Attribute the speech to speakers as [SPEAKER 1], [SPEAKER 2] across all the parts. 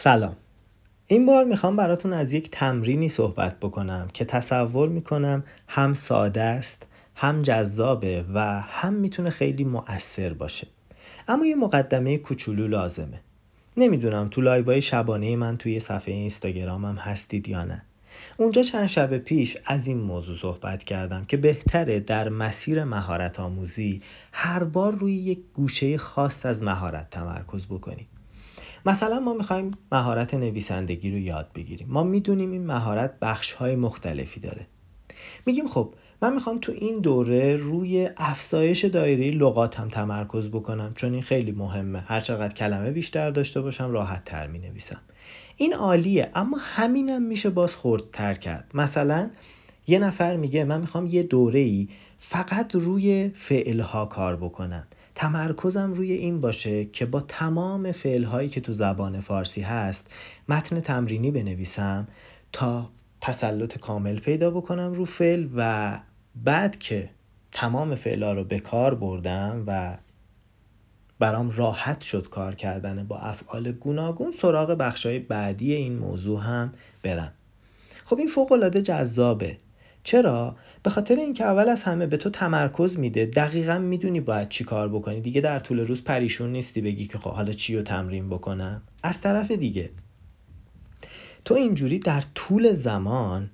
[SPEAKER 1] سلام. این بار می‌خوام براتون از یک تمرینی صحبت بکنم که تصور می‌کنم هم ساده است هم جذابه و هم می‌تونه خیلی مؤثر باشه. اما یه مقدمه کوچولو لازمه. نمی‌دونم تو لایوهای شبانه من توی صفحه اینستاگرامم هستید یا نه. اونجا چند شب پیش از این موضوع صحبت کردم که بهتره در مسیر مهارت آموزی هر بار روی یک گوشه خاص از مهارت تمرکز بکنیم مثلا ما می‌خوایم مهارت نویسندگی رو یاد بگیریم. ما می‌دونیم این مهارت بخش های مختلفی داره. میگیم خب من می‌خوام تو این دوره روی افزایش دایره لغاتم تمرکز بکنم چون این خیلی مهمه. هر چقدر کلمه بیشتر داشته باشم راحت تر می نویسم این عالیه اما همینم میشه باز خردتر کرد. مثلا یه نفر میگه من می‌خوام یه دوره ای فقط روی فعلها کار بکنم. تمرکزم روی این باشه که با تمام فعلهایی که تو زبان فارسی هست متن تمرینی بنویسم تا تسلط کامل پیدا بکنم رو فعل و بعد که تمام فعلا رو به کار بردم و برام راحت شد کار کردن با افعال گوناگون سراغ بخشای بعدی این موضوع هم برم. خب این فوق العاده جذابه. چرا؟ به خاطر اینکه اول از همه به تو تمرکز میده. دقیقا می‌دونی باید چی کار بکنی. دیگه در طول روز پریشون نیستی. بگی که خب حالا چی رو تمرین بکنم. از طرف دیگه تو اینجوری در طول زمان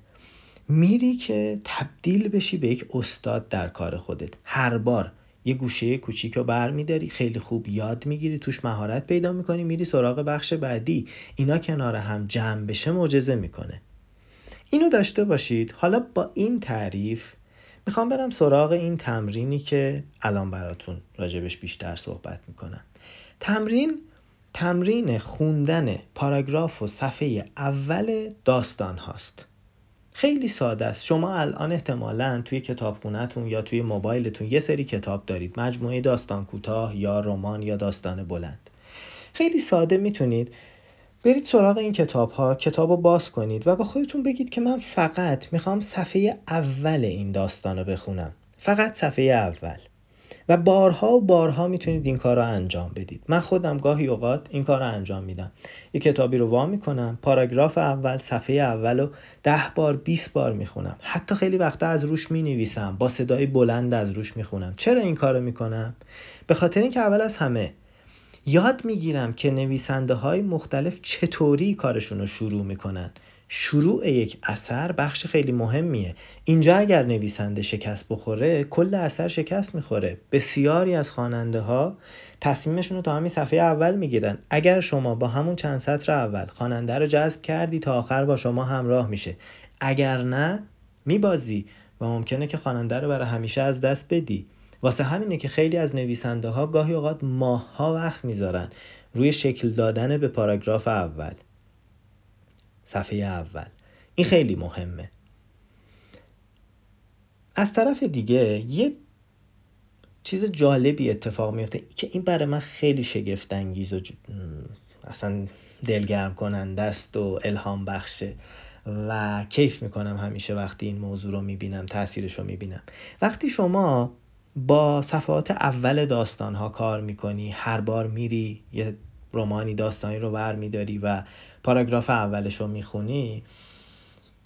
[SPEAKER 1] میری که تبدیل بشی به یک استاد در کار خودت. هر بار یه گوشه کوچیک رو بر میداری خیلی خوب یاد می‌گیری توش مهارت پیدا می‌کنی میری سراغ بخش بعدی. اینا کنار هم جمع بشه معجزه می‌کنه. اینو داشته باشید. حالا با این تعریف می‌خوام برم سراغ این تمرینی که الان براتون راجبش بیشتر صحبت می‌کنم. تمرین تمرین خوندن پاراگراف و صفحه اول داستان هاست. خیلی ساده است. شما الان احتمالا توی کتابخونهتون یا توی موبایلتون یه سری کتاب دارید. مجموعه داستان کوتاه یا رمان یا داستان بلند. خیلی ساده می‌تونید برید سراغ این کتاب ها کتاب رو باز کنید و با خودتون بگید که من فقط می‌خوام صفحه اول این داستان رو بخونم. فقط صفحه اول. و بارها و بارها می‌تونید این کار رو انجام بدید. من خودم گاهی اوقات این کار رو انجام میدم. یه کتابی رو وا می‌کنم پاراگراف اول صفحه اول رو ده بار 20 بار می‌خونم. حتی خیلی وقتا از روش می‌نویسم با صدای بلند از روش می‌خونم. چرا این کار رو می‌کنم؟ به خاطر اینکه اول از همه یاد می‌گیرم که نویسنده های مختلف چطوری کارشون رو شروع می‌کنن. شروع یک اثر بخش خیلی مهمیه. اینجا اگر نویسنده شکست بخوره کل اثر شکست می‌خوره. بسیاری از خواننده ها تصمیمشون رو تا همین صفحه اول می‌گیرن. اگر شما با همون چند سطر اول خواننده رو جذب کردی تا آخر با شما همراه میشه. اگر نه میبازی و ممکنه که خواننده رو برای همیشه از دست بدی. واسه همینه که خیلی از نویسنده ها گاهی اوقات ماه ها وقت می‌ذارن روی شکل دادن به پاراگراف اول. صفحه اول. این خیلی مهمه. از طرف دیگه یه چیز جالبی اتفاق میفته که این برای من خیلی شگفت انگیز و اصلا دلگرم کننده است و الهام بخشه و کیف می‌کنم همیشه وقتی این موضوع رو می‌بینم تاثیرش رو می‌بینم. وقتی شما با صفحات اول داستان ها کار می‌کنی. هر بار میری یه رومانی داستانی رو ور میداری و پاراگراف اولش رو می‌خونی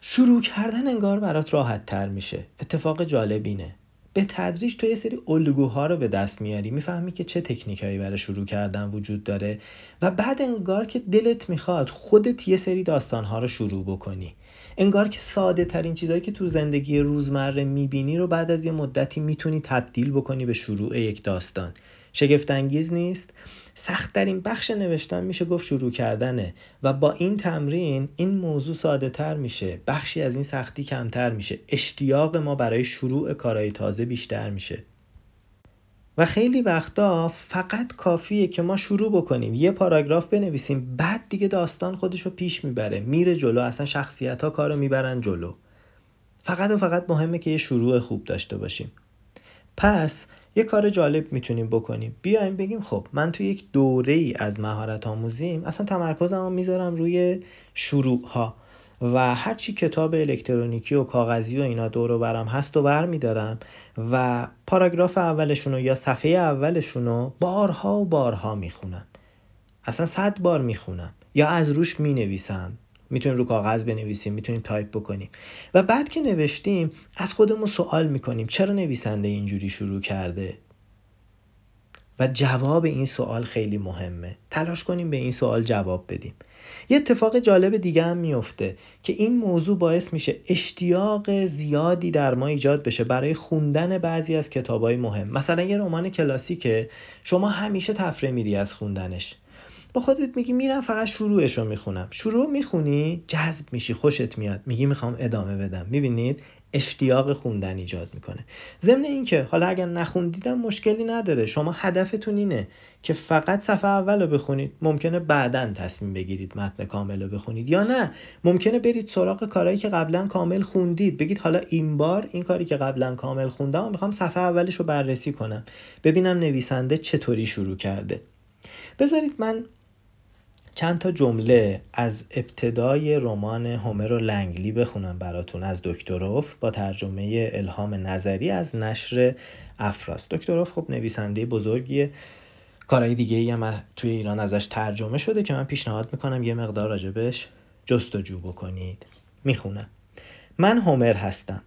[SPEAKER 1] شروع کردن انگار برات راحت تر میشه. اتفاق جالبینه به تدریج تو یه سری الگوها رو به دست میاری. می‌فهمی که چه تکنیکایی برای شروع کردن وجود داره و بعد انگار که دلت می‌خواد خودت یه سری داستانها رو شروع بکنی. انگار که ساده ترین چیزهایی که تو زندگی روزمره می‌بینی رو بعد از یه مدتی می‌تونی تبدیل بکنی به شروع یک داستان. شگفت انگیز نیست. سخت در این بخش نوشتن میشه گفت شروع کردنه و با این تمرین این موضوع ساده تر میشه. بخشی از این سختی کمتر میشه. اشتیاق ما برای شروع کارهای تازه بیشتر میشه. و خیلی وقتا فقط کافیه که ما شروع بکنیم یه پاراگراف بنویسیم بعد دیگه داستان خودش رو پیش می‌بره میره جلو اصلا شخصیت ها کارو می‌برن جلو. فقط و فقط مهمه که یه شروع خوب داشته باشیم. پس یه کار جالب می‌تونیم بکنیم. بیایم بگیم خب من توی یک دوره ای از مهارت آموزیم اصلا تمرکزم می‌ذارم روی شروع ها و هرچی کتاب الکترونیکی و کاغذی و اینا دور برم هست و بر میدارم و پاراگراف اولشون یا صفحه اولشون رو بارها و بارها می‌خونم. اصلا صد بار می‌خونم. یا از روش می‌نویسم. می‌تونیم رو کاغذ بنویسیم می‌تونیم تایپ بکنیم. و بعد که نوشتیم از خودمون سوال می‌کنیم چرا نویسنده اینجوری شروع کرده؟ و جواب این سوال خیلی مهمه. تلاش کنیم به این سوال جواب بدیم. یه اتفاق جالب دیگه هم میفته که این موضوع باعث میشه اشتیاق زیادی در ما ایجاد بشه برای خوندن بعضی از کتابای مهم. مثلا یه رمان کلاسیکه. شما همیشه تفره میری از خوندنش. خودت میگی میرم فقط شروعش رو می‌خونم. شروع می‌خونی جذب میشی خوشت میاد. میگی می‌خوام ادامه بدم. می‌بینید؟ اشتیاق خوندن ایجاد می‌کنه. ضمن اینکه حالا اگر نخوندیدم مشکلی نداره. شما هدفتون اینه که فقط صفحه اول رو بخونید. ممکنه بعدا تصمیم بگیرید متن کامل رو بخونید یا نه. ممکنه برید سراغ کارهایی که قبلا کامل خوندید. بگید حالا این بار این کاری که قبلا کامل خوندم می‌خوام صفحه اولش رو بررسی کنم. ببینم نویسنده چطوری شروع کرده. بذارید من چند تا جمله از ابتدای رمان هومر و لنگلی بخونم براتون از دکتروف با ترجمه الهام نظری از نشر افراس. دکتروف خب نویسنده بزرگیه. کارهای دیگه ای هم توی ایران ازش ترجمه شده که من پیشنهاد می‌کنم یه مقدار راجبش جستجو بکنید. می‌خونم. من هومر هستم.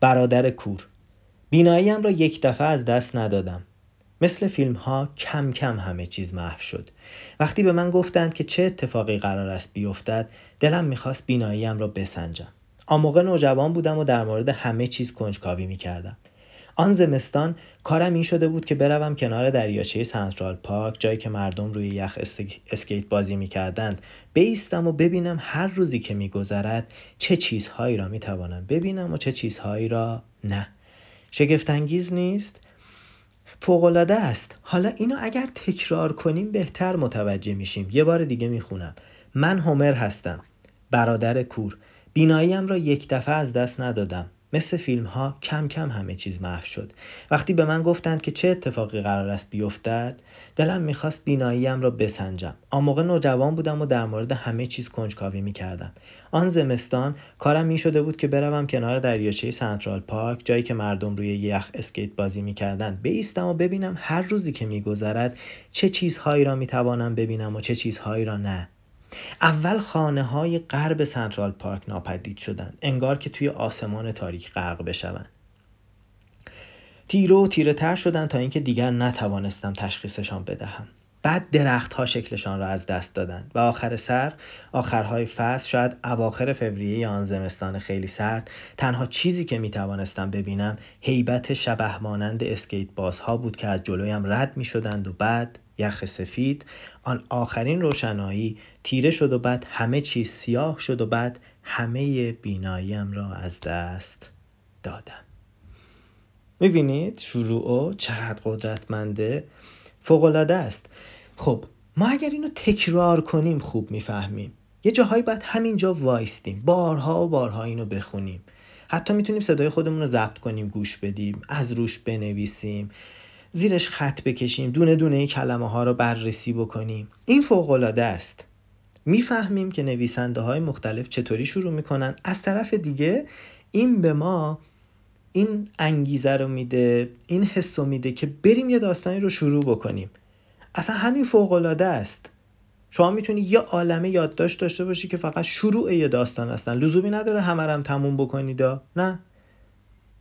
[SPEAKER 1] برادر کور. بیناییم را یک دفعه از دست ندادم. مثل فیلم ها کم کم همه چیز محو شد. وقتی به من گفتند که چه اتفاقی قرار است بیفتد دلم می‌خواست بیناییم را بسنجم. آن موقع نوجوان بودم و در مورد همه چیز کنجکاوی می‌کردم. آن زمستان کارم این شده بود که بروم کنار دریاچه سنترال پارک جایی که مردم روی یخ اسکیت بازی می‌کردند. بیستم و ببینم هر روزی که میگذرد چه چیزهایی را می‌توانم ببینم و چه چیزهایی را نه. شگفتانگیز نیست؟ فوقالعاده است. حالا اینو اگر تکرار کنیم بهتر متوجه میشیم. یه بار دیگه می‌خونم. من هومر هستم. برادر کور. بیناییم را یک دفعه از دست ندادم. مثل فیلم ها کم کم همه چیز محو شد. وقتی به من گفتند که چه اتفاقی قرار است بیفتد دلم می‌خواست بیناییم را بسنجم. آن موقع نوجوان بودم و در مورد همه چیز کنجکاوی می‌کردم. آن زمستان کارم می شده بود که بروم کنار دریاچه سنترال پارک جایی که مردم روی یخ اسکیت بازی می‌کردند. بیستم و ببینم هر روزی که میگذرد چه چیزهایی را می‌توانم ببینم و چه چیزهایی را نه. اول خانه های غرب سنترال پارک ناپدید شدند. انگار که توی آسمان تاریک غرق بشوند. تیره و تیره تر شدند تا اینکه دیگر نتوانستم تشخیصشان بدهم. بعد درخت ها شکلشان را از دست دادند و آخر سر آخرهای فصل شاید اواخر فوریه آن زمستان خیلی سرد تنها چیزی که می توانستم ببینم هیبت شبه مانند اسکیت بازها بود که از جلویم رد می شدند و بعد یخ سفید. آن آخرین روشنایی تیره شد و بعد همه چیز سیاه شد و بعد همه بیناییم را از دست دادم. می‌بینید شروع چقدر قدرتمنده؟ فوقالعاده است. خب ما اگر اینو تکرار کنیم خوب می‌فهمیم. یه جاهایی باید همینجا وایستیم. بارها و بارها اینو بخونیم. حتی می‌تونیم صدای خودمون رو ضبط کنیم گوش بدیم از روش بنویسیم. زیرش خط بکشیم دونه دونه کلمه ها رو بررسی بکنیم. این فوق العاده است. می‌فهمیم که نویسنده های مختلف چطوری شروع می‌کنن. از طرف دیگه این به ما این انگیزه رو میده این حس رو میده که بریم یه داستانی رو شروع بکنیم. اصلا همین فوق العاده است. شما می‌تونی یه عالمه یادداشت داشته باشی که فقط شروع یه داستان هستن. لزومی نداره همه هم تموم بکنید نه.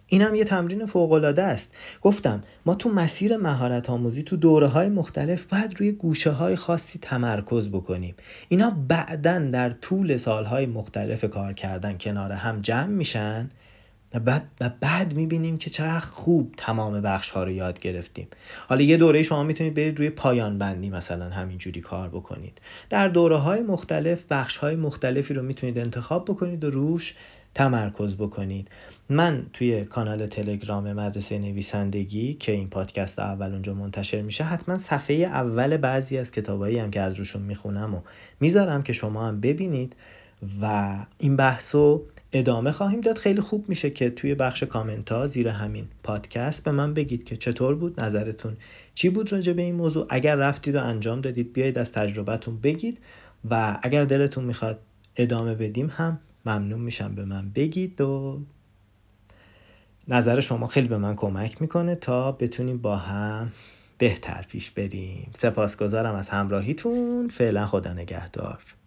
[SPEAKER 1] این هم یه تمرین فوقالعاده است. گفتم ما تو مسیر مهارت آموزی تو دوره های مختلف باید روی گوشه های خاصی تمرکز بکنیم. اینا بعدا در طول سالهای مختلف کار کردن کنار هم جمع میشن و بعد, بعد می‌بینیم که چقدر خوب تمام بخش ها رو یاد گرفتیم. حالا یه دوره شما می‌تونید برید روی پایان بندی مثلا همینجوری کار بکنید. در دوره های مختلف بخش های مختلفی رو می‌تونید انتخاب بکنید و روش تمرکز بکنید. من توی کانال تلگرام مدرسه نویسندگی که این پادکست اول اونجا منتشر میشه حتما صفحه اول بعضی از کتابایی هم که از روشون می‌خونم و می‌ذارم که شما هم ببینید و این بحثو ادامه خواهیم داد. خیلی خوب میشه که توی بخش کامنت ها زیر همین پادکست به من بگید که چطور بود نظرتون چی بود راجع به این موضوع. اگر رفتید و انجام دادید بیایید از تجربتون بگید و اگر دلتون می‌خواد ادامه بدیم هم ممنون میشم به من بگید و نظر شما خیلی به من کمک می‌کنه تا بتونیم با هم بهتر پیش بریم. سپاسگزارم از همراهیتون. فعلا خدا نگهدار.